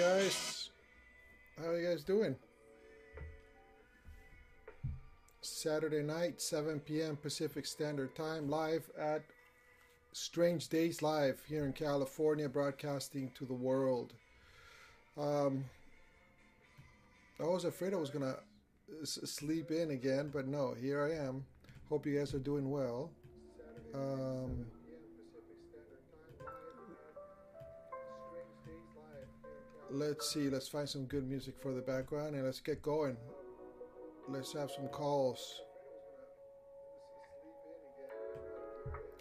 Guys, how are you guys doing? Saturday night, 7 p.m. Pacific Standard Time, live at Strange Days Live here in California, broadcasting to the world. Um, I was afraid I was gonna s- sleep in again, but no, here I am. Hope you guys are doing well. Um, let's see, let's find some good music for the background and let's get going. Let's have some calls.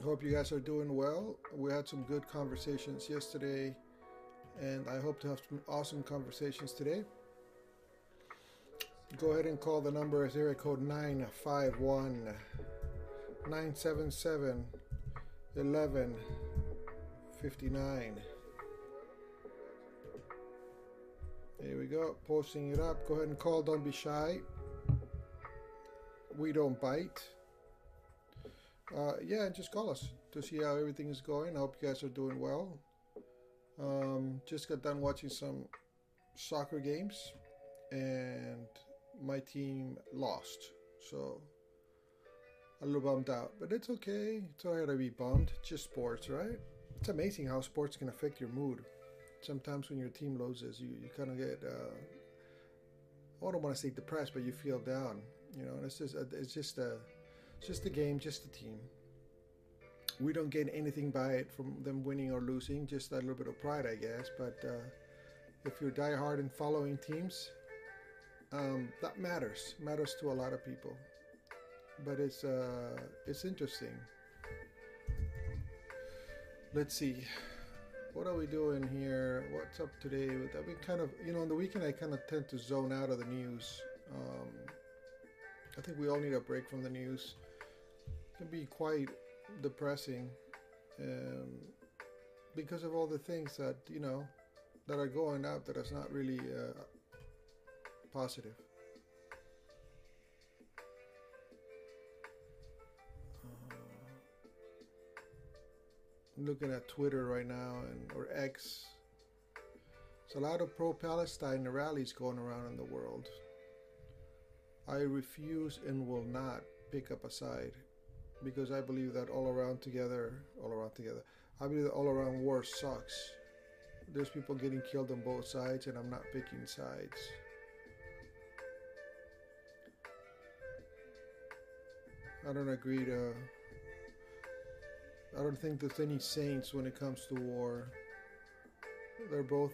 Hope you guys are doing well. We had some good conversations yesterday, and I hope to have some awesome conversations today. Go ahead and call the number as area code 951 977 1159. There we go, posting it up. Go ahead and call, don't be shy. We don't bite. Uh, yeah, just call us to see how everything is going. I hope you guys are doing well. Um, just got done watching some soccer games, and my team lost. So a little bummed out, but it's okay. It's alright to be bummed. Just sports, right? It's amazing how sports can affect your mood. Sometimes when your team loses, you, you kind of get, uh, I don't want to say depressed, but you feel down. You know, and it's just, it's just a, it's just a game, just a team. We don't gain anything by it from them winning or losing, just a little bit of pride, I guess. But uh, if you're diehard in following teams, um, that matters. Matters to a lot of people. But it's uh, it's interesting. Let's see. What are we doing here? What's up today? I've been kind of, you know, on the weekend I kind of tend to zone out of the news. Um, I think we all need a break from the news. It can be quite depressing um, because of all the things that you know that are going out that is not really uh, positive. Looking at Twitter right now and or X. There's a lot of pro-Palestine rallies going around in the world. I refuse and will not pick up a side because I believe that all around together, all around together, I believe that all around war sucks. There's people getting killed on both sides, and I'm not picking sides. I don't agree to. I don't think there's any saints when it comes to war. They're both.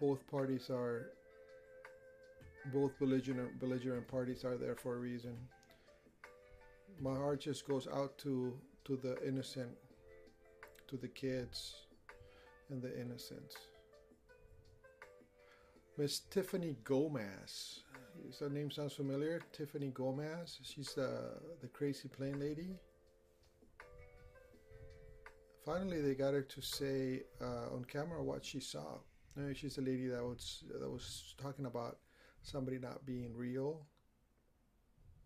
Both parties are. Both belligerent belligerent parties are there for a reason. My heart just goes out to to the innocent, to the kids, and the innocents. Miss Tiffany Gomez. That name sounds familiar? Tiffany Gomez. She's the the crazy plane lady. Finally, they got her to say uh, on camera what she saw. Uh, she's the lady that was that was talking about somebody not being real.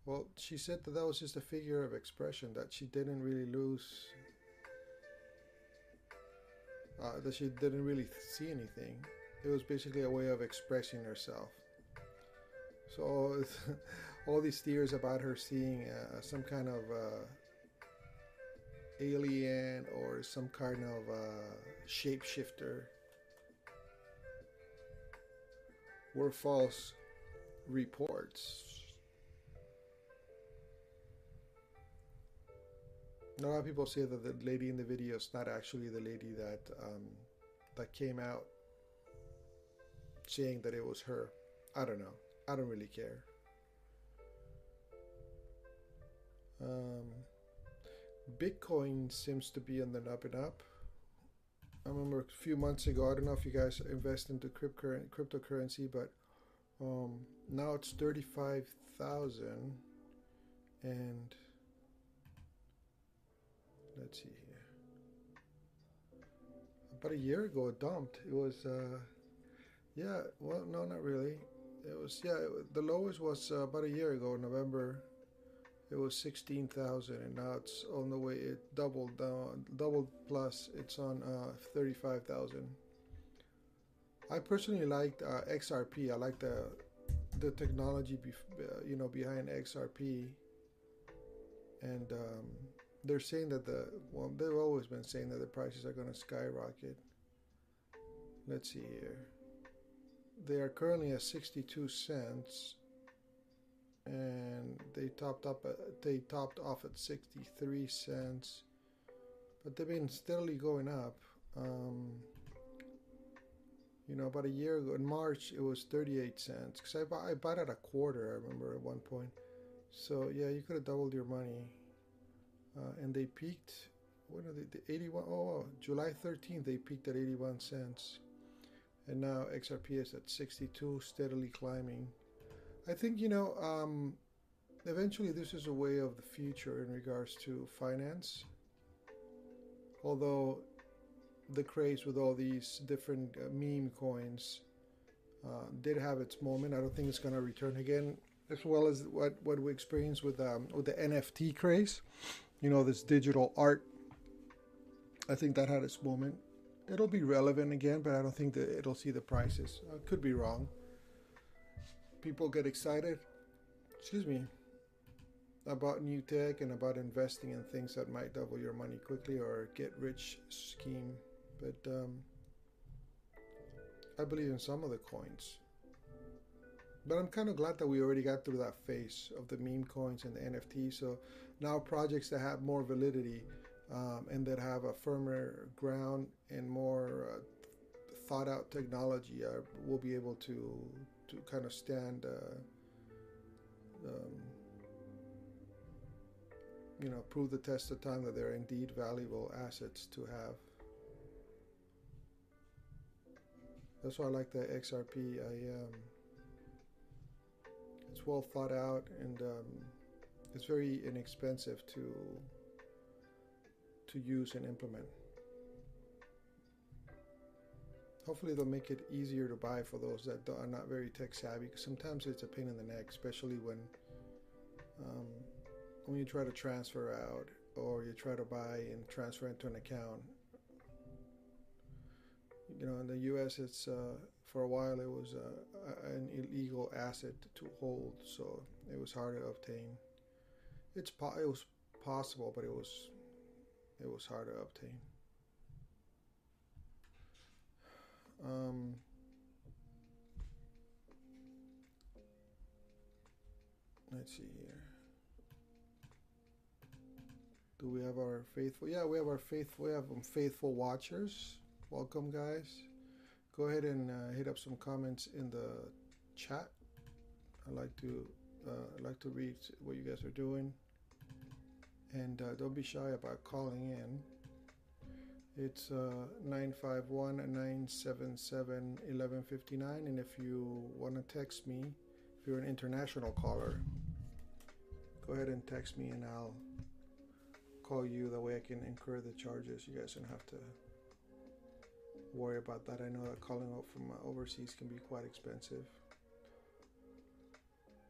Well, she said that that was just a figure of expression that she didn't really lose. Uh, that she didn't really see anything. It was basically a way of expressing herself. So all these theories about her seeing uh, some kind of uh, alien or some kind of uh, shapeshifter were false reports. A lot of people say that the lady in the video is not actually the lady that um, that came out saying that it was her. I don't know. I don't really care. Um, Bitcoin seems to be on the up and up. I remember a few months ago. I don't know if you guys invest into cryptocurrency, but um, now it's thirty-five thousand, and let's see here. About a year ago, it dumped. It was, uh, yeah. Well, no, not really. It was, yeah. It, the lowest was uh, about a year ago, November. It was sixteen thousand, and now it's on the way. It doubled down, doubled plus. It's on uh, thirty-five thousand. I personally liked uh, XRP. I like the the technology, bef- uh, you know, behind XRP. And um, they're saying that the well, they've always been saying that the prices are going to skyrocket. Let's see here. They are currently at 62 cents, and they topped up. At, they topped off at 63 cents, but they've been steadily going up. Um, you know, about a year ago in March, it was 38 cents because I, bought, I bought at a quarter. I remember at one point. So yeah, you could have doubled your money. Uh, and they peaked. what are they? The 81. Oh, July 13th, they peaked at 81 cents, and now XRP is at 62, steadily climbing. I think you know. Um, eventually, this is a way of the future in regards to finance. Although the craze with all these different uh, meme coins uh, did have its moment. I don't think it's going to return again, as well as what, what we experienced with um, with the NFT craze. You know, this digital art. I think that had its moment. It'll be relevant again, but I don't think that it'll see the prices. I could be wrong. People get excited. Excuse me about new tech and about investing in things that might double your money quickly or get rich scheme but um, I believe in some of the coins. But I'm kind of glad that we already got through that phase of the meme coins and the NFT. So now projects that have more validity um, and that have a firmer ground and more uh, thought out technology uh, will be able to to kind of stand. Uh, um, you know, prove the test of time that they're indeed valuable assets to have. That's why I like the XRP. I um, it's well thought out and um, it's very inexpensive to to use and implement. Hopefully, they'll make it easier to buy for those that are not very tech savvy. Because sometimes it's a pain in the neck, especially when um, when you try to transfer out or you try to buy and transfer into an account you know, in the U.S., it's uh, for a while it was uh, an illegal asset to hold, so it was hard to obtain. It's po- it was possible, but it was it was hard to obtain. Um, let's see here. Do we have our faithful? Yeah, we have our faithful. We have um, faithful watchers welcome guys go ahead and uh, hit up some comments in the chat i like to uh, I like to read what you guys are doing and uh, don't be shy about calling in it's uh, 951-977-1159 and if you want to text me if you're an international caller go ahead and text me and i'll call you that way i can incur the charges you guys don't have to worry about that. I know that calling out from uh, overseas can be quite expensive.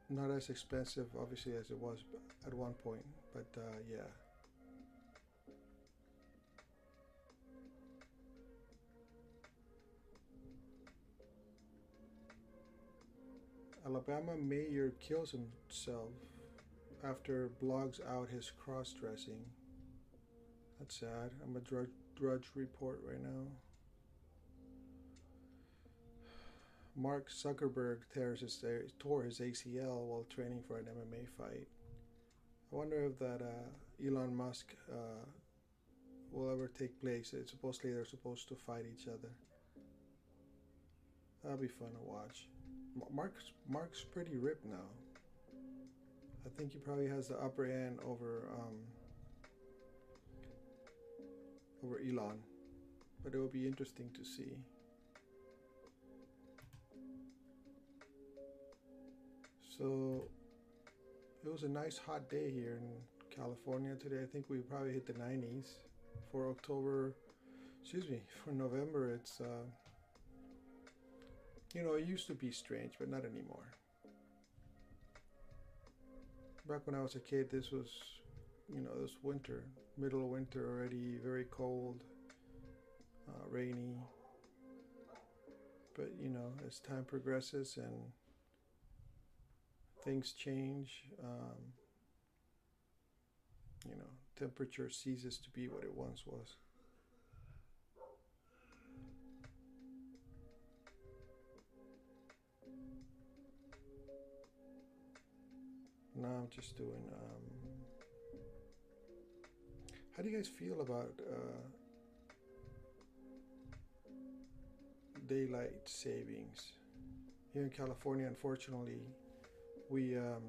Not as expensive, obviously, as it was at one point, but uh, yeah. Alabama mayor kills himself after blogs out his cross dressing. That's sad. I'm a drudge, drudge report right now. Mark Zuckerberg tears his, tore his ACL while training for an MMA fight. I wonder if that uh, Elon Musk uh, will ever take place. It's supposedly they're supposed to fight each other. That'll be fun to watch. Mark's Mark's pretty ripped now. I think he probably has the upper hand over um, over Elon, but it will be interesting to see. So it was a nice hot day here in California today. I think we probably hit the 90s for October. Excuse me, for November. It's uh, you know, it used to be strange, but not anymore. Back when I was a kid, this was, you know, this winter, middle of winter already, very cold, uh, rainy. but you know, as time progresses and things change, um, you know, temperature ceases to be what it once was. Now I'm just doing. Um, how do you guys feel about uh, daylight savings? Here in California, unfortunately, we um,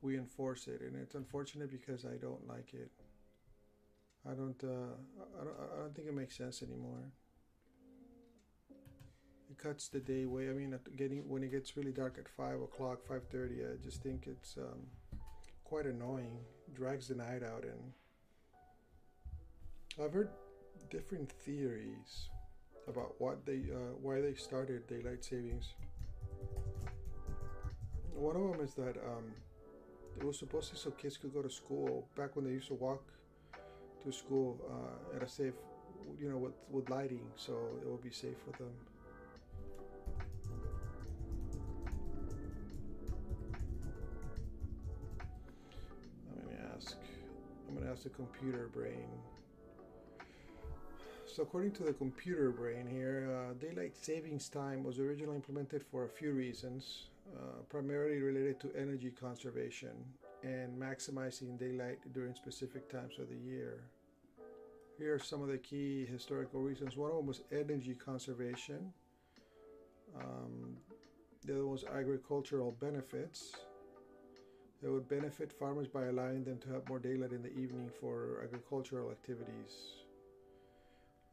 we enforce it, and it's unfortunate because I don't like it. I don't. Uh, I don't. I don't think it makes sense anymore. Cuts the day way. I mean, getting when it gets really dark at five o'clock, five thirty, I just think it's um, quite annoying. Drags the night out, and I've heard different theories about what they, uh, why they started daylight savings. One of them is that um, it was supposed to so kids could go to school back when they used to walk to school uh, at a safe, you know, with with lighting, so it would be safe for them. As the computer brain. So, according to the computer brain here, uh, daylight savings time was originally implemented for a few reasons, uh, primarily related to energy conservation and maximizing daylight during specific times of the year. Here are some of the key historical reasons. One of them was energy conservation. Um, the other was agricultural benefits. It would benefit farmers by allowing them to have more daylight in the evening for agricultural activities.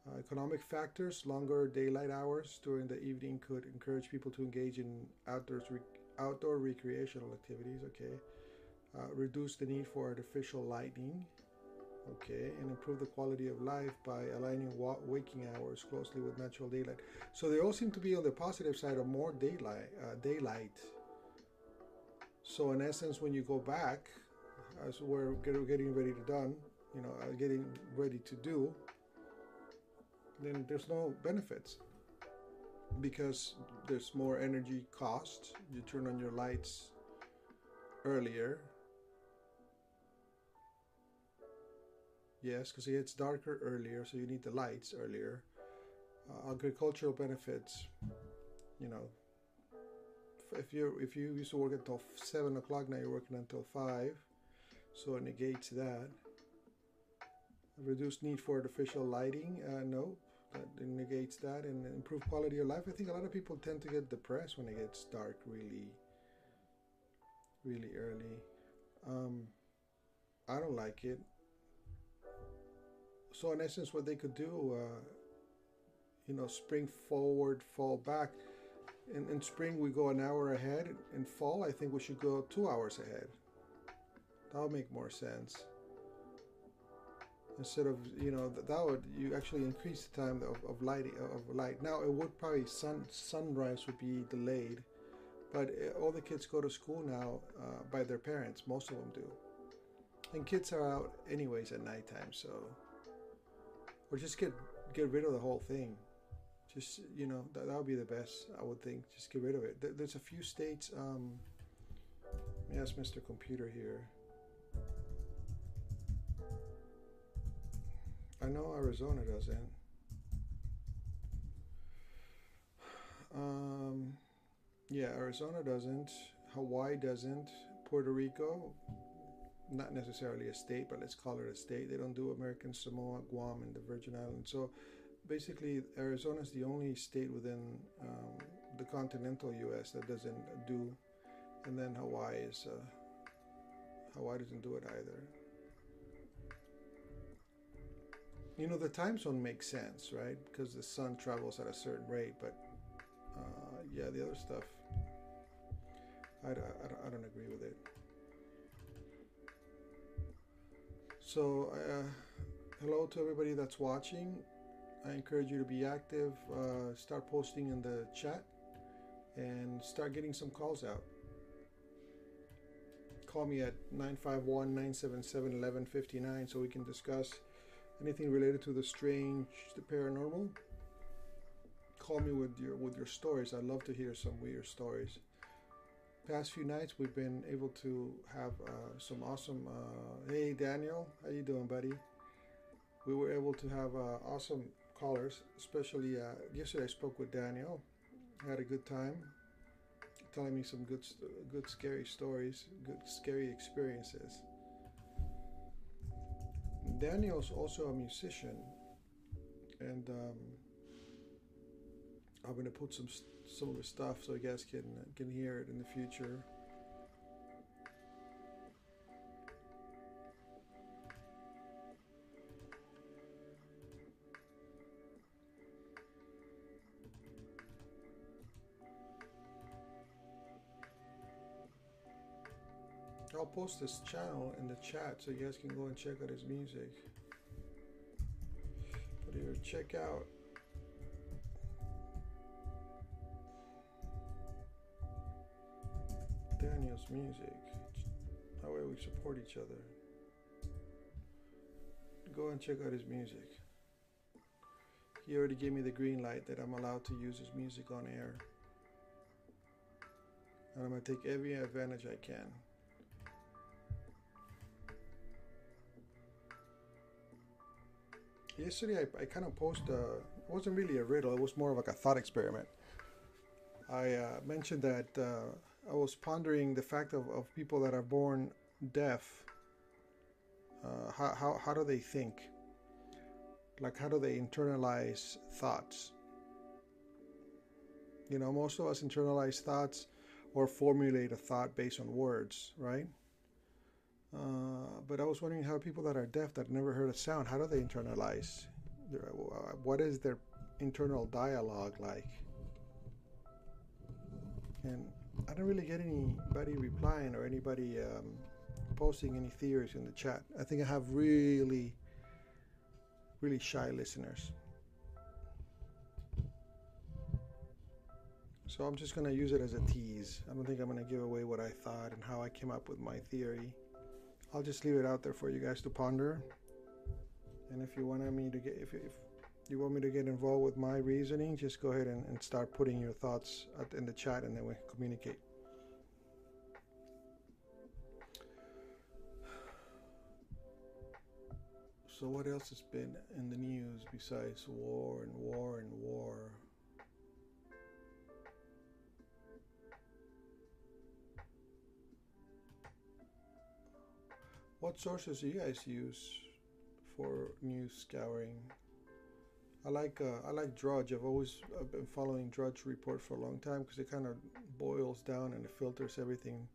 Uh, economic factors, longer daylight hours during the evening could encourage people to engage in outdoors rec- outdoor recreational activities, okay. Uh, reduce the need for artificial lighting, okay, and improve the quality of life by aligning wa- waking hours closely with natural daylight. So they all seem to be on the positive side of more daylight, uh, daylight so in essence, when you go back, as we're getting ready to done, you know, uh, getting ready to do, then there's no benefits because there's more energy cost. You turn on your lights earlier. Yes, because it gets darker earlier, so you need the lights earlier. Uh, agricultural benefits, you know, if you if you used to work until seven o'clock, now you're working until five, so it negates that. Reduced need for artificial lighting, uh, no, that negates that, and improve quality of life. I think a lot of people tend to get depressed when it gets dark really, really early. Um, I don't like it. So in essence, what they could do, uh, you know, spring forward, fall back in, in spring we go an hour ahead. In fall, I think we should go two hours ahead. That'll make more sense. Instead of you know that would you actually increase the time of, of light of light. Now it would probably sun sunrise would be delayed, but eh, all the kids go to school now uh, by their parents. Most of them do, and kids are out anyways at nighttime. So, or just get get rid of the whole thing. Just you know that that would be the best. I would think. Just get rid of it. There's a few states. Um, let me ask Mr. Computer here. I know Arizona doesn't. Um, yeah, Arizona doesn't. Hawaii doesn't. Puerto Rico, not necessarily a state, but let's call it a state. They don't do American Samoa, Guam, and the Virgin Islands. So basically Arizona is the only state within um, the continental U.S. that doesn't do, and then Hawaii is uh, Hawaii doesn't do it either. You know the time zone makes sense, right? Because the sun travels at a certain rate, but uh, yeah, the other stuff, I, I, I don't agree with it. So, uh, hello to everybody that's watching. I encourage you to be active, uh, start posting in the chat, and start getting some calls out. Call me at 951 977 1159 so we can discuss anything related to the strange, the paranormal. call me with your with your stories. I'd love to hear some weird stories. Past few nights, we've been able to have uh, some awesome. Uh, hey, Daniel, how you doing, buddy? We were able to have uh, awesome callers, especially uh, yesterday. I spoke with Daniel. had a good time, telling me some good, good scary stories, good scary experiences. Daniel's also a musician, and um, I'm gonna put some some of his stuff so you guys can can hear it in the future. I'll post this channel in the chat so you guys can go and check out his music. But here, check out Daniel's music. That way we support each other. Go and check out his music. He already gave me the green light that I'm allowed to use his music on air. And I'm going to take every advantage I can. Yesterday I, I kind of posted, uh, it wasn't really a riddle, it was more of like a thought experiment. I uh, mentioned that uh, I was pondering the fact of, of people that are born deaf. Uh, how, how, how do they think? Like, how do they internalize thoughts? You know, most of us internalize thoughts or formulate a thought based on words, right? Uh, but I was wondering how people that are deaf that never heard a sound, how do they internalize? Their, uh, what is their internal dialogue like? And I don't really get anybody replying or anybody um, posting any theories in the chat. I think I have really, really shy listeners. So I'm just going to use it as a tease. I don't think I'm going to give away what I thought and how I came up with my theory. I'll just leave it out there for you guys to ponder. And if you want me to get, if, if you want me to get involved with my reasoning, just go ahead and, and start putting your thoughts in the chat and then we communicate. So, what else has been in the news besides war and war and war? What sources do you guys use for news scouring? I like uh, I like Drudge. I've always I've been following Drudge Report for a long time because it kind of boils down and it filters everything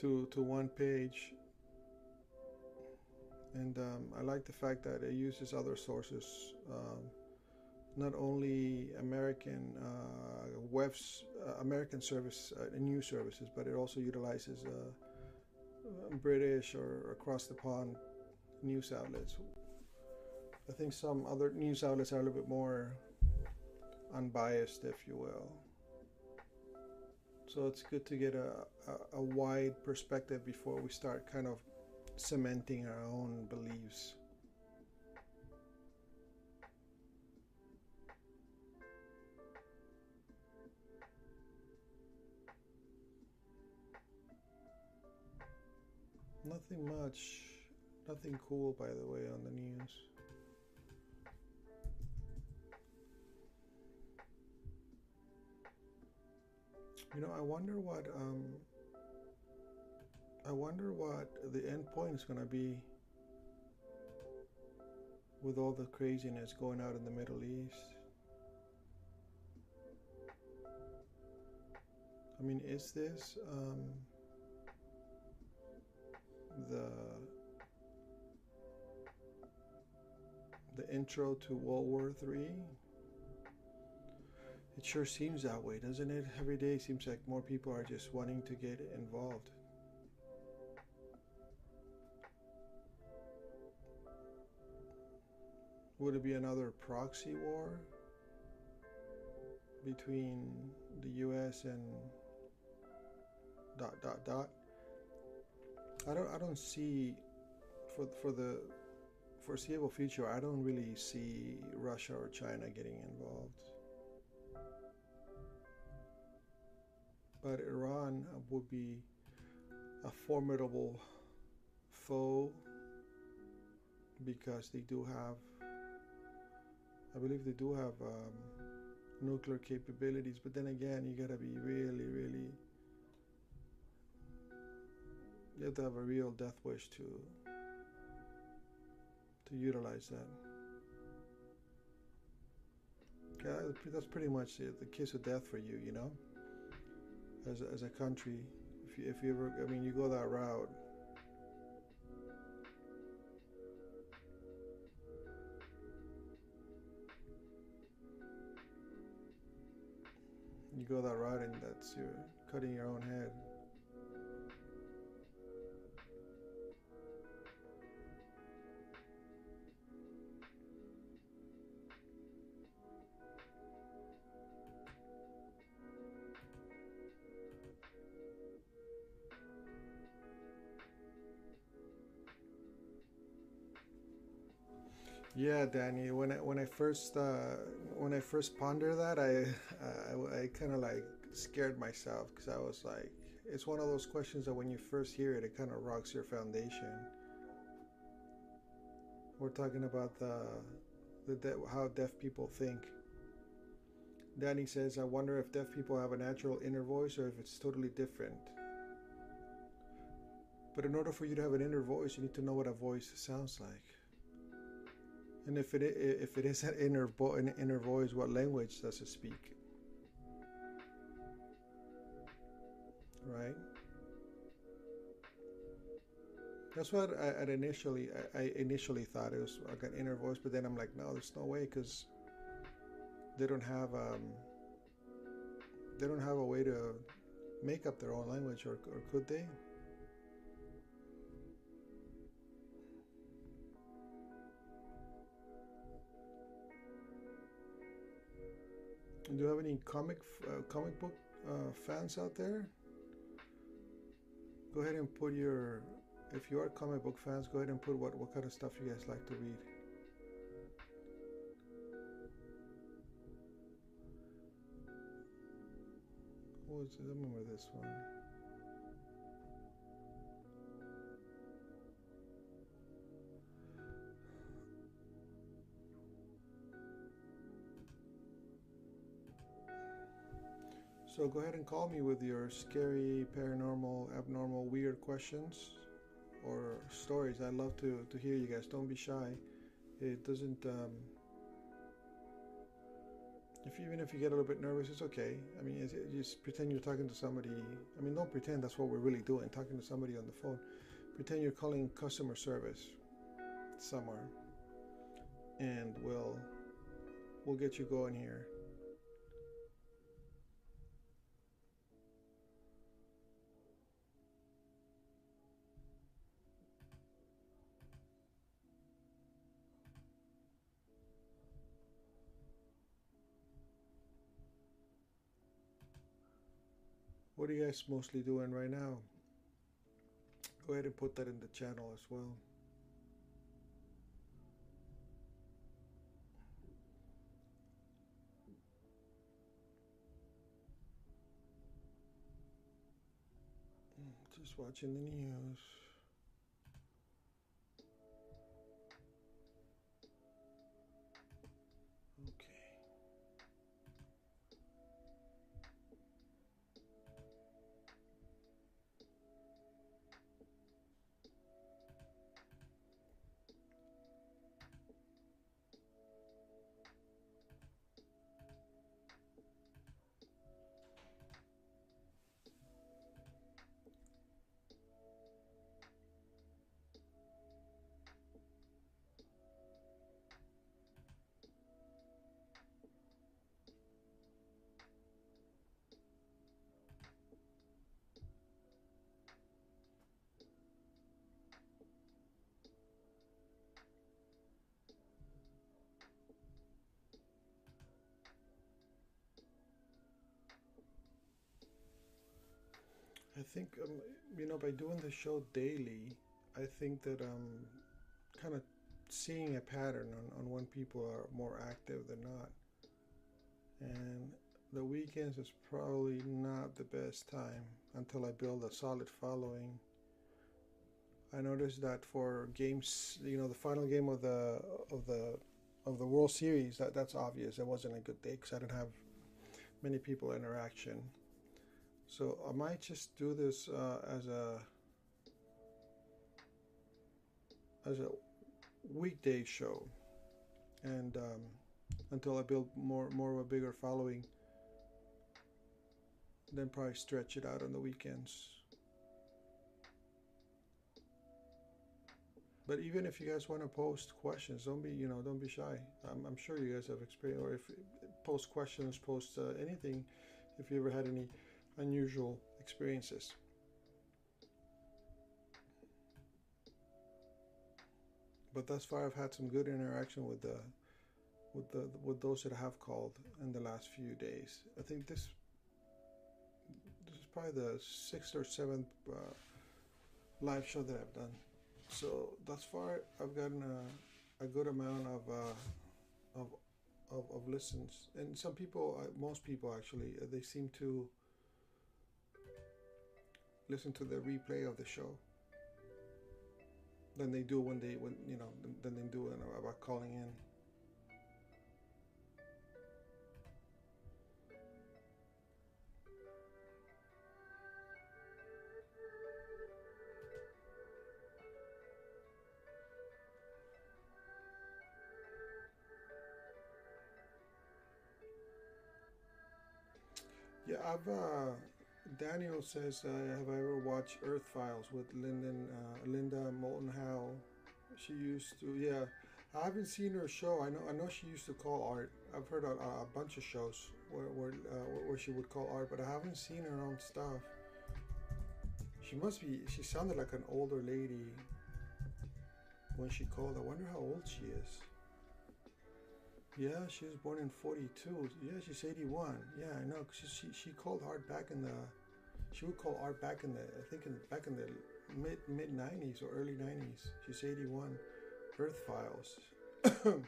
to to one page. And um, I like the fact that it uses other sources, um, not only American uh, webs, uh, American service uh, news services, but it also utilizes uh, British or across the pond news outlets. I think some other news outlets are a little bit more unbiased, if you will. So it's good to get a, a, a wide perspective before we start kind of cementing our own beliefs. Nothing much. Nothing cool, by the way, on the news. You know, I wonder what um, I wonder what the end point is going to be with all the craziness going out in the Middle East. I mean, is this um, the the intro to World War Three. It sure seems that way, doesn't it? Every day seems like more people are just wanting to get involved. Would it be another proxy war between the US and dot dot dot? I don't I don't see for for the foreseeable future. I don't really see Russia or China getting involved. But Iran uh, would be a formidable foe because they do have, I believe they do have um, nuclear capabilities. But then again, you gotta be really, really you have to have a real death wish to to utilize that. Yeah, that's pretty much it, the kiss of death for you, you know. As a, as a country, if you, if you ever, I mean, you go that route. You go that route, and that's you're cutting your own head. Yeah, Danny. When I when I first uh, when I first pondered that, I I, I kind of like scared myself because I was like, it's one of those questions that when you first hear it, it kind of rocks your foundation. We're talking about the the de- how deaf people think. Danny says, I wonder if deaf people have a natural inner voice or if it's totally different. But in order for you to have an inner voice, you need to know what a voice sounds like. And if it if it is an inner an inner voice, what language does it speak? Right. That's what I, I initially I, I, initially thought it was like an inner voice, but then I'm like, no, there's no way because they don't have um, they don't have a way to make up their own language, or or could they? Do you have any comic uh, comic book uh, fans out there? Go ahead and put your, if you are comic book fans, go ahead and put what what kind of stuff you guys like to read. What was it? I remember this one. So go ahead and call me with your scary, paranormal, abnormal, weird questions or stories. I'd love to, to hear you guys. Don't be shy. It doesn't. Um, if even if you get a little bit nervous, it's okay. I mean, it's, it, just pretend you're talking to somebody. I mean, don't pretend that's what we're really doing. Talking to somebody on the phone. Pretend you're calling customer service somewhere, and we'll we'll get you going here. You guys mostly doing right now? Go ahead and put that in the channel as well. Mm, just watching the news. I think um, you know by doing the show daily, I think that I'm um, kind of seeing a pattern on, on when people are more active than not, and the weekends is probably not the best time until I build a solid following. I noticed that for games, you know, the final game of the of the of the World Series, that that's obvious. It wasn't a good day because I didn't have many people interaction. So I might just do this uh, as a as a weekday show, and um, until I build more more of a bigger following, then probably stretch it out on the weekends. But even if you guys want to post questions, don't be you know don't be shy. I'm, I'm sure you guys have experience, or if post questions, post uh, anything, if you ever had any unusual experiences. But thus far, I've had some good interaction with the with the with those that have called in the last few days. I think this this is probably the sixth or seventh uh, live show that I've done. So thus far, I've gotten a, a good amount of, uh, of of of listens, and some people, uh, most people actually, uh, they seem to listen to the replay of the show than they do when they when you know than they do about calling in. Yeah, I've uh, Daniel says, uh, "Have I ever watched Earth Files with Lyndon, uh, Linda Moulton Howe? She used to, yeah. I haven't seen her show. I know, I know she used to call art. I've heard a, a bunch of shows where where, uh, where she would call art, but I haven't seen her own stuff. She must be. She sounded like an older lady when she called. I wonder how old she is. Yeah, she was born in 42. Yeah, she's 81. Yeah, I know. She, she, she called art back in the she would call art back in the I think in back in the mid mid nineties or early nineties. She's eighty one. Earth Files. um,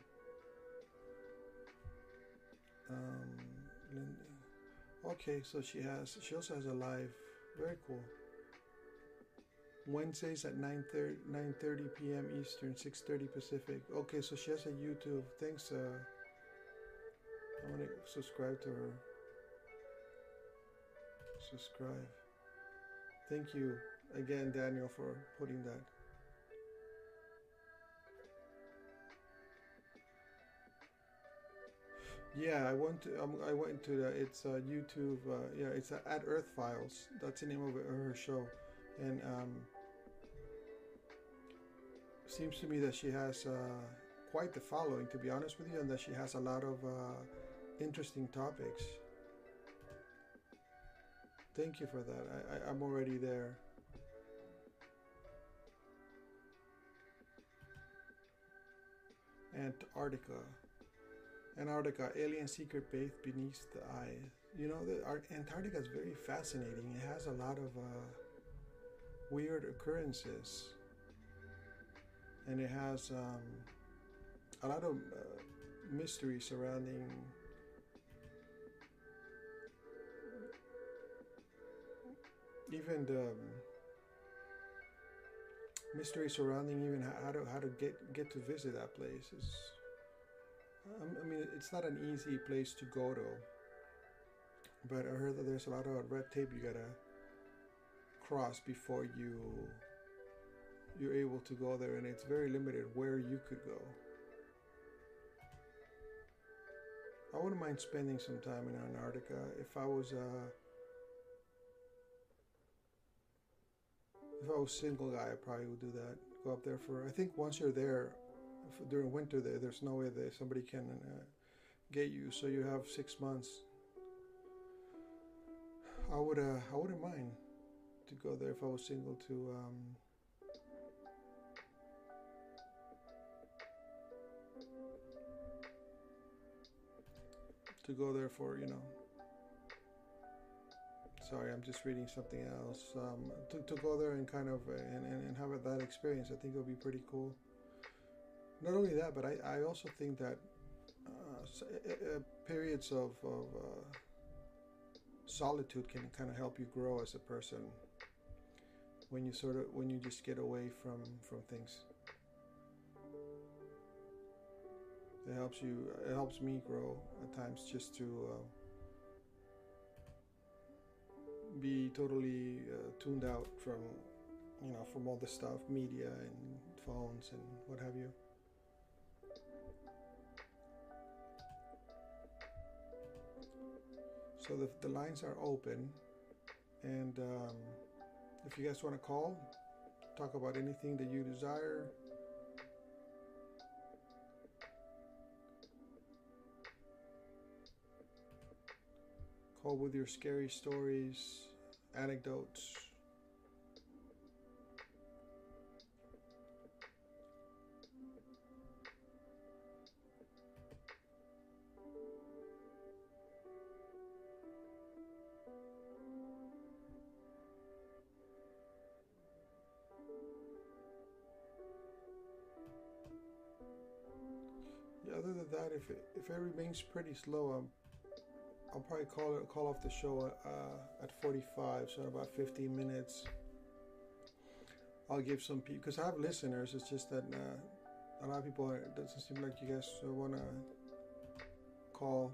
okay, so she has she also has a live. Very cool. Wednesdays at 9 30, p.m. Eastern, 6.30 Pacific. Okay, so she has a YouTube. Thanks. Uh, I want to subscribe to her subscribe. Thank you again, Daniel, for putting that. Yeah, I went to um, I went to the, it's uh, YouTube. Uh, yeah, it's uh, at Earth Files. That's the name of her show, and um, seems to me that she has uh, quite the following, to be honest with you, and that she has a lot of uh, interesting topics. Thank you for that. I, I, I'm already there. Antarctica. Antarctica, alien secret base beneath the ice. You know, the, our, Antarctica is very fascinating. It has a lot of uh, weird occurrences, and it has um, a lot of uh, mystery surrounding even the um, mystery surrounding even how to how to get get to visit that place is. Um, I mean, it's not an easy place to go to. But I heard that there's a lot of red tape you gotta cross before you you're able to go there, and it's very limited where you could go. I wouldn't mind spending some time in Antarctica if I was uh, if I was single guy, I probably would do that. Go up there for. I think once you're there, during winter there, there's no way that somebody can uh, get you. So you have six months. I would. Uh, I wouldn't mind to go there if I was single. To. Um, to go there for you know sorry, I'm just reading something else. Um, to, to go there and kind of and, and, and have that experience, I think it would be pretty cool. Not only that, but I, I also think that uh, periods of, of uh, solitude can kind of help you grow as a person when you sort of when you just get away from from things it helps you it helps me grow at times just to uh, be totally uh, tuned out from you know from all the stuff media and phones and what have you. So the, the lines are open and um, if you guys want to call talk about anything that you desire call with your scary stories anecdotes. Other than that, if it, if remains pretty slow, um, I'll probably call it call off the show uh, at 45, so in about 15 minutes. I'll give some people because I have listeners. It's just that uh, a lot of people are, it doesn't seem like you guys want to call.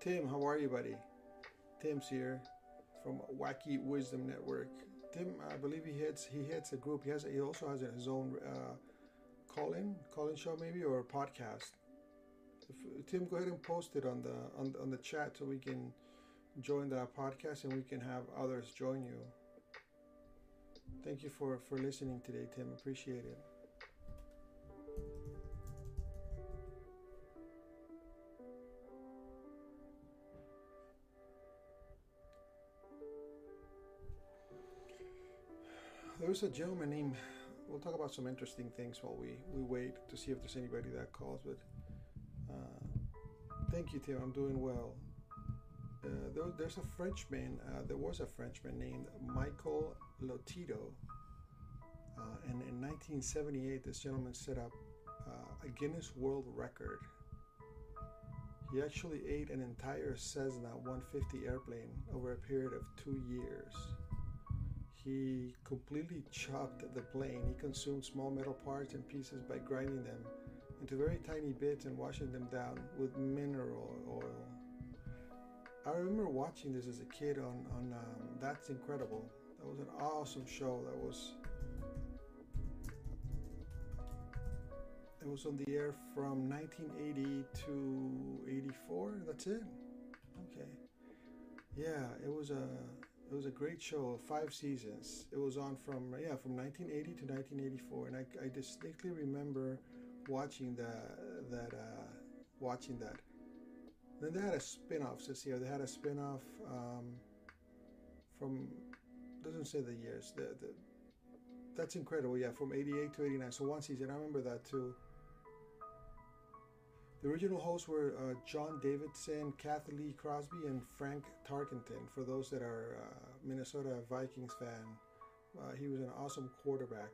Tim, how are you, buddy? Tim's here from Wacky Wisdom Network. Tim, I believe he heads he heads a group. He has he also has his own uh, call-in call-in show maybe or podcast. If, Tim, go ahead and post it on the on, on the chat so we can join the podcast and we can have others join you. Thank you for for listening today, Tim. Appreciate it. There's a gentleman named. We'll talk about some interesting things while we, we wait to see if there's anybody that calls. But uh, thank you, Tim. I'm doing well. Uh, there, there's a Frenchman. Uh, there was a Frenchman named Michael Lotito. Uh, and in 1978, this gentleman set up uh, a Guinness World Record. He actually ate an entire Cessna 150 airplane over a period of two years. He completely chopped the plane. He consumed small metal parts and pieces by grinding them into very tiny bits and washing them down with mineral oil. I remember watching this as a kid on on um, That's Incredible. That was an awesome show. That was it was on the air from 1980 to 84. That's it. Okay. Yeah, it was a it was a great show, five seasons. It was on from yeah from 1980 to 1984, and I, I distinctly remember watching that that uh, watching that. Then they had a spin-off this year. They had a spin-off um, from doesn't say the years. The, the that's incredible. Yeah, from 88 to 89. So one season. I remember that too. The original hosts were uh, John Davidson, Cathy Lee Crosby, and Frank Tarkenton. For those that are uh, Minnesota Vikings fan, uh, he was an awesome quarterback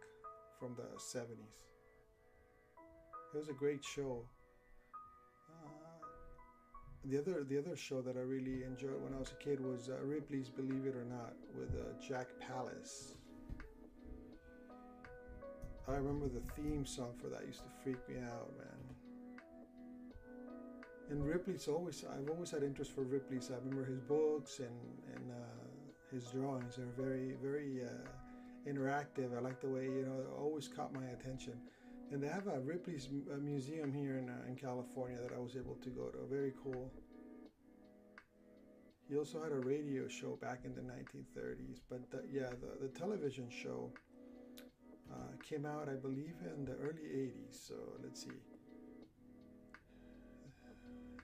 from the 70s. It was a great show. Uh, the other the other show that I really enjoyed when I was a kid was uh, Ripley's Believe It or Not with uh, Jack Palance. I remember the theme song for that used to freak me out, man and Ripley's always I've always had interest for Ripley's. I remember his books and and uh, his drawings are very very uh, interactive. I like the way you know always caught my attention. And they have a Ripley's museum here in uh, in California that I was able to go to. Very cool. He also had a radio show back in the 1930s, but the, yeah, the, the television show uh, came out, I believe, in the early 80s. So let's see.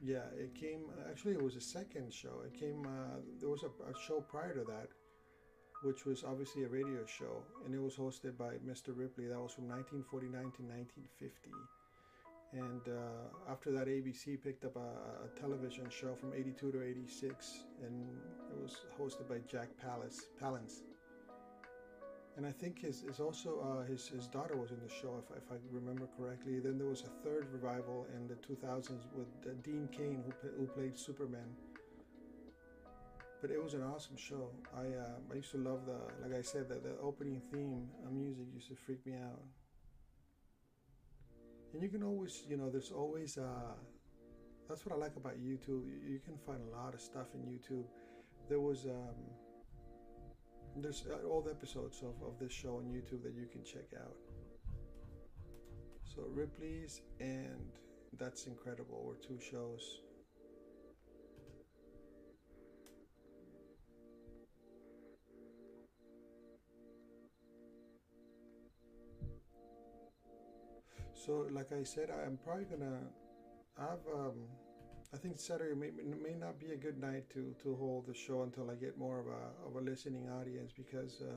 Yeah, it came. Actually, it was a second show. It came. Uh, there was a, a, show prior to that, which was obviously a radio show, and it was hosted by Mr. Ripley. That was from 1949 to 1950. And uh, after that, ABC picked up a, a, television show from 82 to 86, and it was hosted by Jack Palance. Palance. And I think his, also uh, his his daughter was in the show if, if I remember correctly. Then there was a third revival in the 2000s with uh, Dean Cain who who played Superman. But it was an awesome show. I uh, I used to love the like I said the, the opening theme uh, music used to freak me out. And you can always you know there's always uh, that's what I like about YouTube. You, you can find a lot of stuff in YouTube. There was um, there's uh, old episodes of, of this show on YouTube that you can check out. So Ripley's and That's Incredible were two shows. So, like I said, I'm probably gonna have. Um, I think Saturday may, may not be a good night to, to hold the show until I get more of a of a listening audience because uh,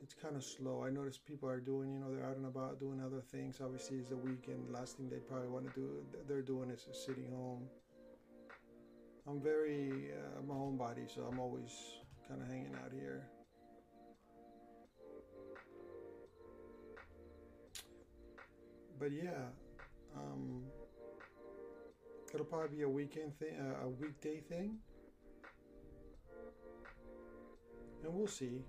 it's kind of slow. I notice people are doing, you know, they're out and about doing other things. Obviously, it's the weekend. The Last thing they probably want to do, they're doing is sitting home. I'm very, uh, I'm a homebody, so I'm always kind of hanging out here. But yeah, um, it'll probably be a weekend thing, uh, a weekday thing, and we'll see.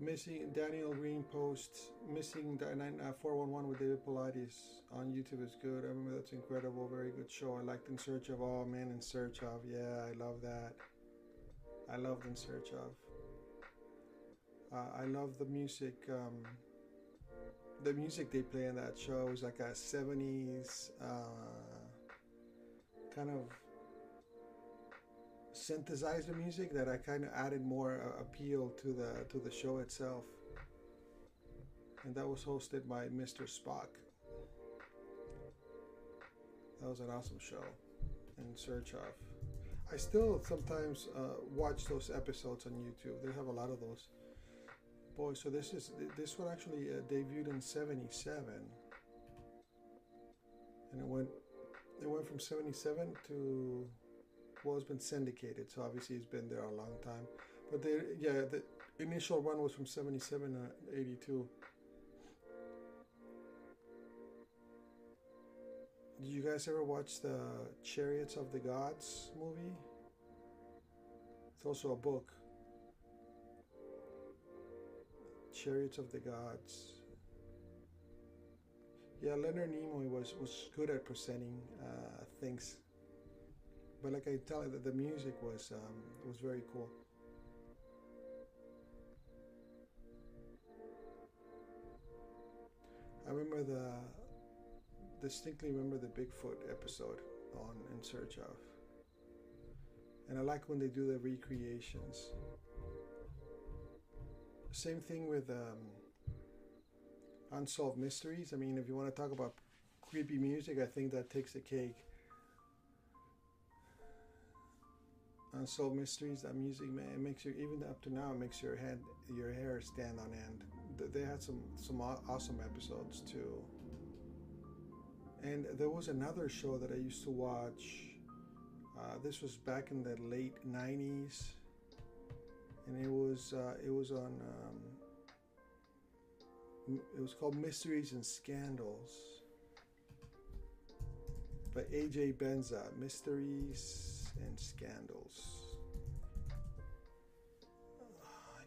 Missing Daniel Green posts missing uh, 411 with David Paulides on YouTube is good. I remember that's incredible, very good show. I liked In Search of All Men in Search of. Yeah, I love that. I loved In Search of. Uh, I love the music. Um, the music they play in that show is like a 70s uh, kind of synthesizer music that I kind of added more uh, appeal to the to the show itself. And that was hosted by Mr. Spock. That was an awesome show. In search of. I still sometimes uh, watch those episodes on YouTube. They have a lot of those. Boy, so this is this one actually uh, debuted in '77, and it went it went from '77 to well, it's been syndicated, so obviously it's been there a long time. But the yeah, the initial run was from '77 to '82. Did you guys ever watch the Chariots of the Gods movie? It's also a book. Chariots of the Gods. Yeah, Leonard Nimoy was, was good at presenting uh, things, but like I tell you, that the music was um, was very cool. I remember the distinctly remember the Bigfoot episode on In Search of, and I like when they do the recreations. Same thing with um, Unsolved Mysteries. I mean, if you want to talk about creepy music, I think that takes the cake. Unsolved Mysteries, that music, man, it makes you, even up to now, makes your head, your hair stand on end. They had some, some awesome episodes too. And there was another show that I used to watch. Uh, this was back in the late 90s and it was uh, it was on um, it was called Mysteries and Scandals by AJ Benza Mysteries and Scandals. Uh,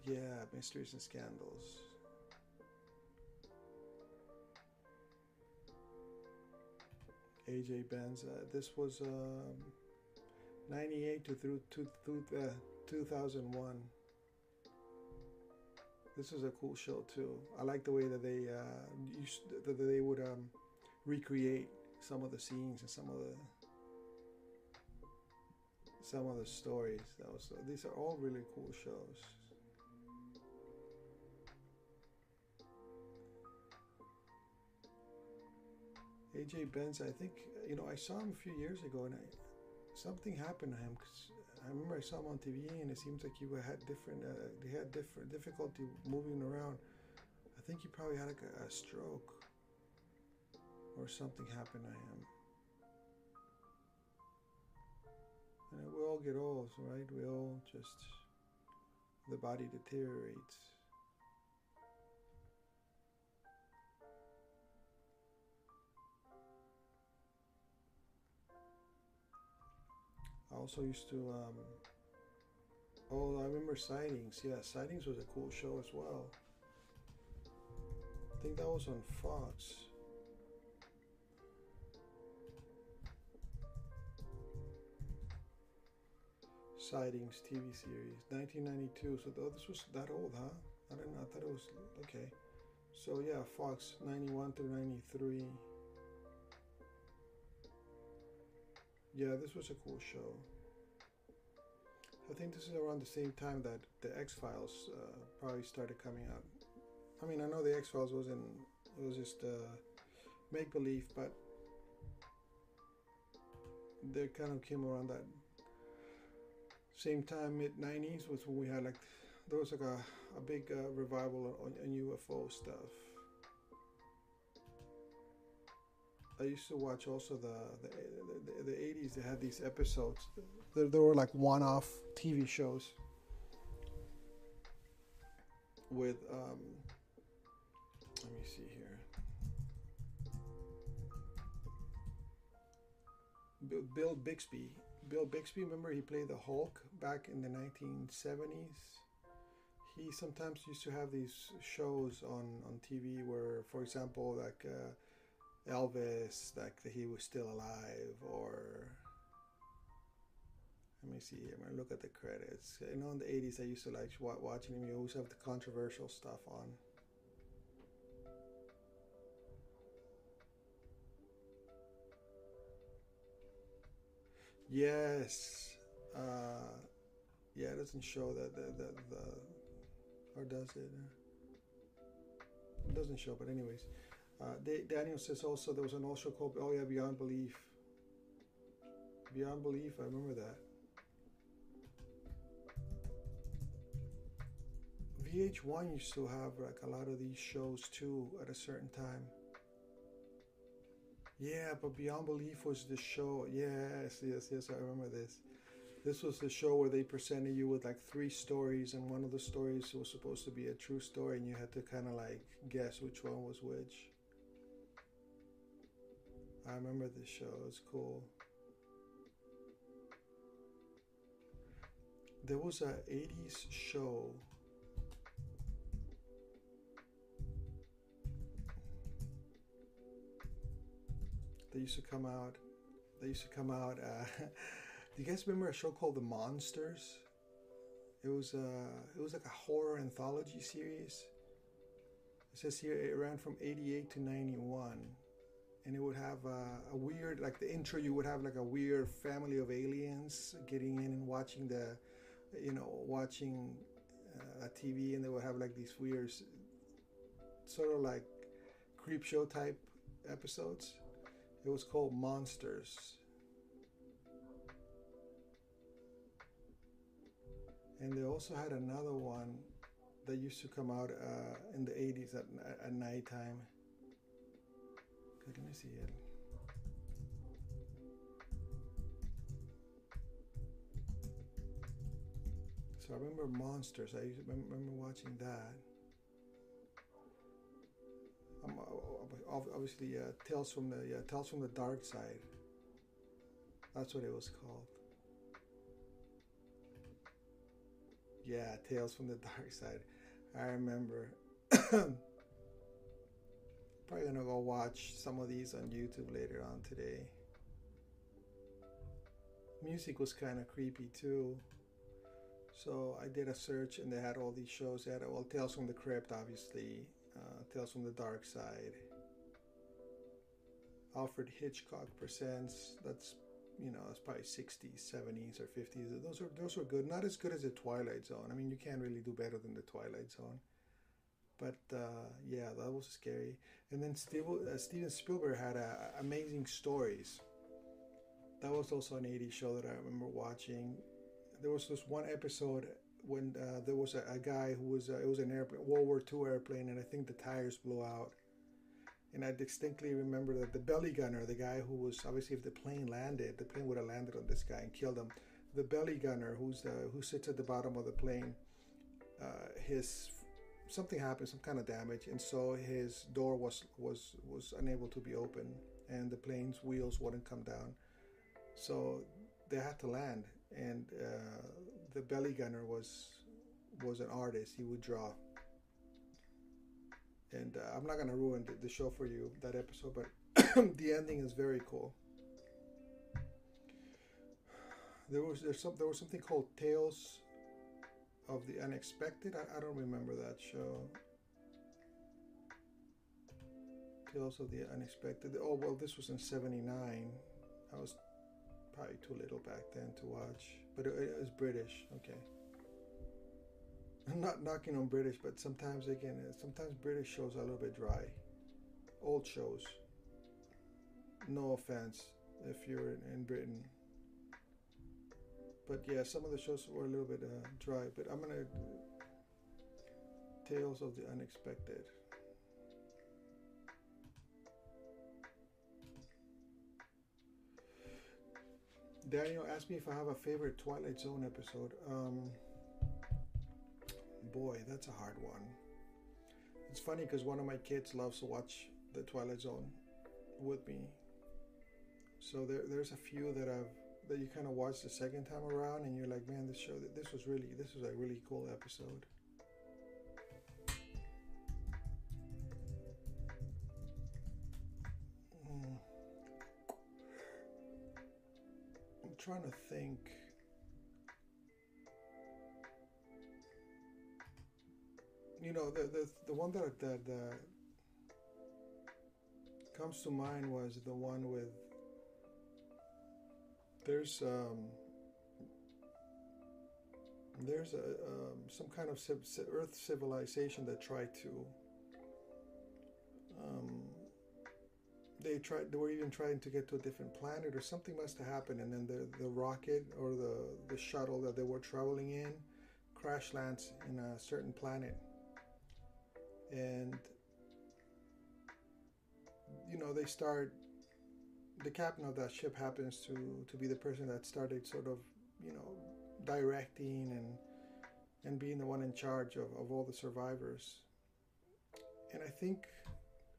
yeah Mysteries and Scandals. AJ Benza this was um, 98 to through, to, through uh, 2001 this is a cool show too. I like the way that they uh, used, that they would um, recreate some of the scenes and some of the some of the stories. That was these are all really cool shows. AJ Benz, I think you know I saw him a few years ago, and I, something happened to him because I remember I saw him on TV, and it seems like he had different. Uh, he had different difficulty moving around. I think he probably had like a, a stroke, or something happened to him. And we all get old, right? We all just the body deteriorates. I also used to um, oh I remember sightings yeah sightings was a cool show as well I think that was on Fox Sightings TV series, 1992. So though this was that old, huh? I don't know. I thought it was okay. So yeah, Fox 91 through 93. Yeah, this was a cool show. I think this is around the same time that the X Files uh, probably started coming out. I mean, I know the X Files wasn't it was just uh, make believe, but they kind of came around that same time, mid 90s, was when we had like, there was like a, a big uh, revival on, on UFO stuff. I used to watch also the the, the, the 80s. They had these episodes. There, were like one-off TV shows with um, let me see here. Bill Bixby Bill Bixby, remember he played the Hulk back in the 1970s? He sometimes used to have these shows on, on TV where, for example, like uh, Elvis, like he was still alive, or let me see. I'm gonna look at the credits. You know, in the 80s, I used to like watching him. You always have the controversial stuff on. Yes. Uh, yeah, it doesn't show that the, the, the or does it? It doesn't show, but anyways. Uh, Daniel says also there was an also called Oh yeah, Beyond Belief. Beyond Belief, I remember that. VH1 used to have like a lot of these shows too at a certain time. Yeah, but Beyond Belief was the show. Yes, yes, yes, I remember this. This was the show where they presented you with like three stories, and one of the stories was supposed to be a true story, and you had to kind of like guess which one was which. I remember this show, it was cool. There was a 80s show They used to come out. They used to come out. Uh, do you guys remember a show called The Monsters? It was uh, it was like a horror anthology series. It says here it ran from '88 to '91, and it would have uh, a weird like the intro. You would have like a weird family of aliens getting in and watching the, you know, watching uh, a TV, and they would have like these weird, sort of like creep show type episodes it was called Monsters. And they also had another one that used to come out uh, in the 80s at, at nighttime. So I remember Monsters. I remember watching that. Um, obviously uh, Tales from the yeah, Tales from the Dark Side. That's what it was called. Yeah, Tales from the Dark Side. I remember. Probably gonna go watch some of these on YouTube later on today. Music was kind of creepy too. So I did a search and they had all these shows. They had well Tales from the Crypt, obviously, uh, Tales from the Dark Side. Alfred Hitchcock presents. That's you know that's probably 60s, 70s, or 50s. Those are those were good. Not as good as the Twilight Zone. I mean, you can't really do better than the Twilight Zone. But uh, yeah, that was scary. And then Steve, uh, Steven Spielberg had uh, amazing stories. That was also an 80s show that I remember watching. There was this one episode when uh, there was a, a, guy who was uh, it was an airplane, World War II airplane, and I think the tires blew out and I distinctly remember that the belly gunner, the guy who was obviously if the plane landed, the plane would have landed on this guy and killed him. The belly gunner, who's uh, who sits at the bottom of the plane, his something happened, some kind of damage, and so his door was was was unable to be open, and the plane's wheels wouldn't come down, so they had to land, and uh, the belly gunner was was an artist. He would draw, and uh, I'm not gonna ruin the, the show for you that episode, but the ending is very cool. There was there's some there was something called Tales of the Unexpected. I, I don't remember that show. Tales of the Unexpected. Oh well, this was in '79. I was probably too little back then to watch, but it, it was British. Okay. I'm not knocking on British, but sometimes again, uh, sometimes British shows are a little bit dry. Old shows. No offense if you're in, in Britain but yeah, some of the shows were a little bit uh, dry. But I'm gonna Tales of the Unexpected. Daniel asked me if I have a favorite Twilight Zone episode. Um, boy, that's a hard one. It's funny because one of my kids loves to watch the Twilight Zone with me. So there, there's a few that I've that you kind of watch the second time around and you're like, man, this show, this was really, this was a really cool episode. Mm. I'm trying to think. You know, the the, the one that, that that comes to mind was the one with there's um, there's a um, some kind of civ- Earth civilization that tried to. Um, they tried. They were even trying to get to a different planet, or something must have happened, and then the the rocket or the the shuttle that they were traveling in crash lands in a certain planet, and you know they start the captain of that ship happens to to be the person that started sort of you know directing and and being the one in charge of, of all the survivors. And i think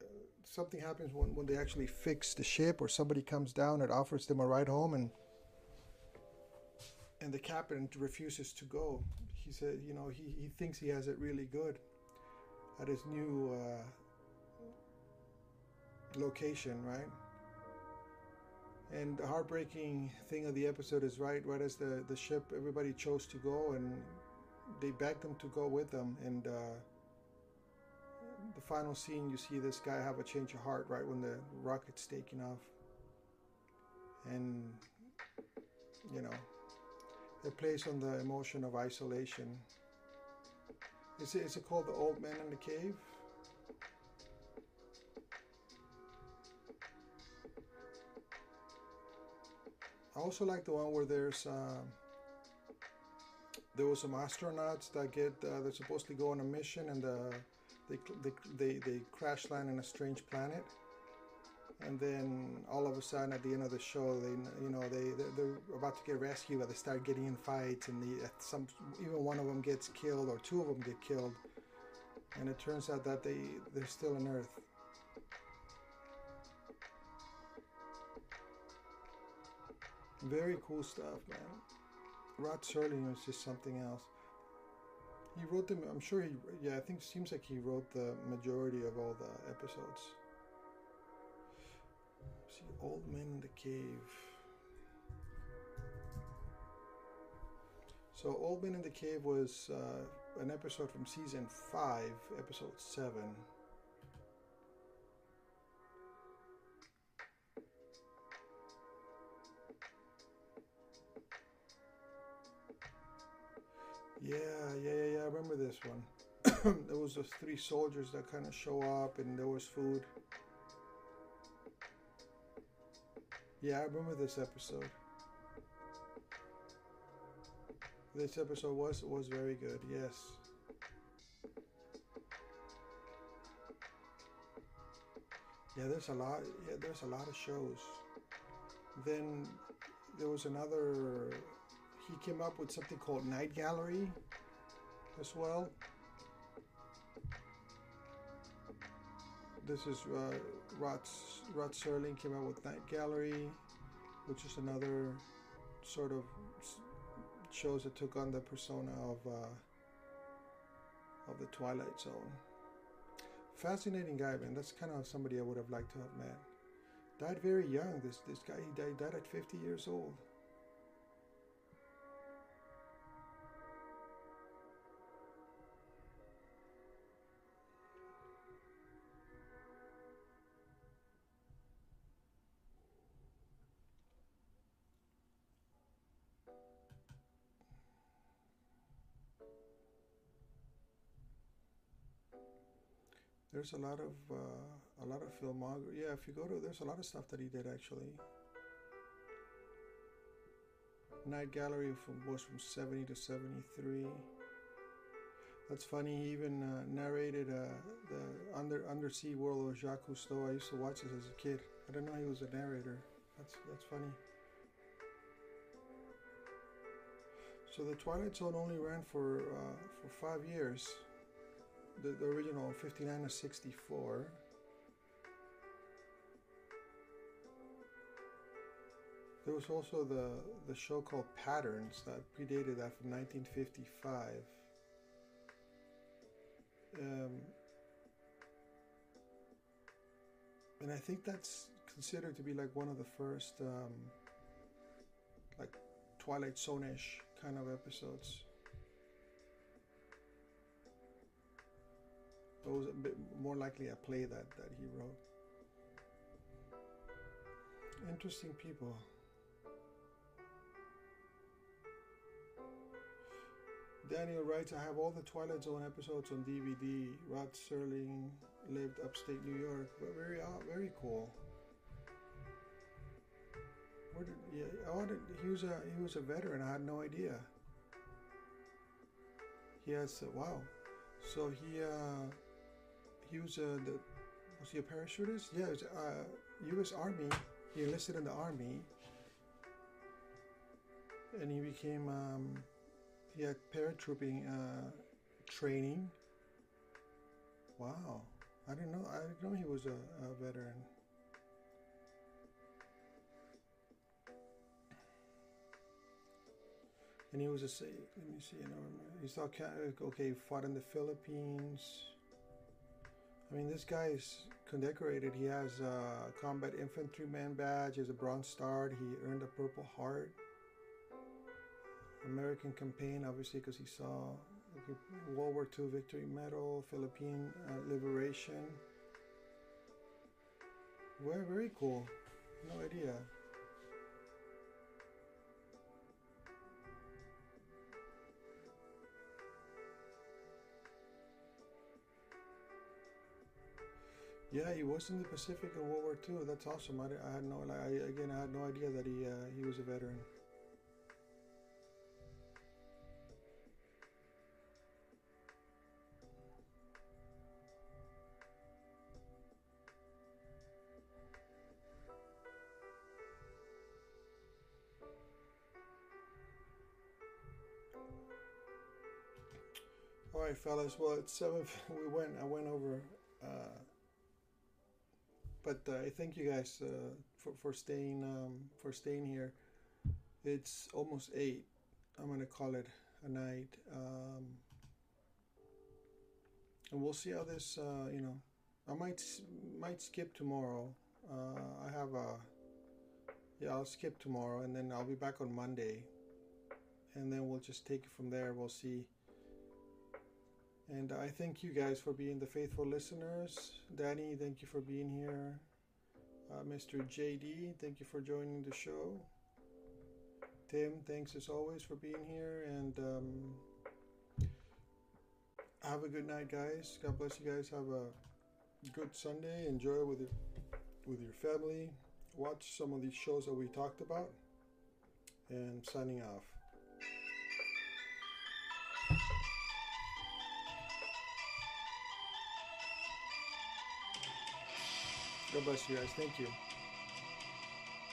uh, something happens when, when they actually fix the ship or somebody comes down and offers them a ride home and and the captain refuses to go. He said you know he, he thinks he has it really good at his new uh, location right and the heartbreaking thing of the episode is right, right as the, the ship, everybody chose to go and they begged them to go with them. And uh, the final scene, you see this guy have a change of heart right when the rocket's taking off. And, you know, it plays on the emotion of isolation. Is it, is it called The Old Man in the Cave? I also like the one where there's uh, there was some astronauts that get uh, they're supposed to go on a mission and uh, they, they they they crash land in a strange planet. And then all of a sudden at the end of the show they you know they they're, they're about to get rescued but they start getting in fights and the, some even one of them gets killed or two of them get killed. And it turns out that they they're still on earth Very cool stuff, man. Rod Serling was just something else. He wrote them. I'm sure he. Yeah, I think it seems like he wrote the majority of all the episodes. See, Old Man in the Cave. So, Old Man in the Cave was uh, an episode from season five, episode seven. Yeah, yeah, yeah, yeah. I remember this one. there was those three soldiers that kind of show up, and there was food. Yeah, I remember this episode. This episode was was very good. Yes. Yeah, there's a lot. Yeah, there's a lot of shows. Then there was another he came up with something called Night Gallery. as well. This is uh, Rod, Rod Serling came out with Night Gallery, which is another sort of shows that took on the persona of uh, of the Twilight Zone. Fascinating guy, man. That's kind of somebody I would have liked to have met. Died very young. This this guy he died, died at 50 years old. There's a lot of uh, a lot of filmography. Yeah, if you go to, there's a lot of stuff that he did actually. Night Gallery from, was from 70 to 73. That's funny. He even uh, narrated uh, the under undersea world of Jacques Cousteau. I used to watch this as a kid. I didn't know he was a narrator. That's that's funny. So the Twilight Zone only ran for uh, for five years the, the original 59 to 64. There was also the, the show called Patterns that predated that from 1955. Um, and I think that's considered to be like one of the first, um, like Twilight Zone-ish kind of episodes. It was a bit more likely a play that, that he wrote. Interesting people. Daniel writes, I have all the Twilight Zone episodes on DVD. Rod Serling lived upstate New York. Very, uh, very cool. Where did, yeah, oh, he was a he was a veteran. I had no idea. He has uh, wow. So he uh, he was uh, the was he a parachutist? Yeah, was, uh, U.S. Army. He enlisted in the army, and he became um, he had paratrooping uh, training. Wow, I didn't know. I didn't know he was a, a veteran. And he was a let me see. You know, he saw okay. Fought in the Philippines. I mean, this guy is condecorated. He has a combat infantryman badge. He has a Bronze Star. He earned a Purple Heart. American campaign, obviously, because he saw World War II Victory Medal, Philippine uh, Liberation. Well, very cool. No idea. Yeah, he was in the Pacific in World War II. That's awesome. I, I had no, I, again, I had no idea that he uh, he was a veteran. All right, fellas. Well, it's seven. We went. I went over. Uh, but uh, I thank you guys uh, for for staying um, for staying here. It's almost eight. I'm gonna call it a night, um, and we'll see how this. Uh, you know, I might might skip tomorrow. I have a yeah. I'll skip tomorrow, and then I'll be back on Monday, and then we'll just take it from there. We'll see and I thank you guys for being the faithful listeners. Danny, thank you for being here. Uh, Mr. JD, thank you for joining the show. Tim, thanks as always for being here. And um, have a good night, guys. God bless you guys. Have a good Sunday. Enjoy with your, with your family. Watch some of these shows that we talked about. And signing off. God bless you guys. Thank you.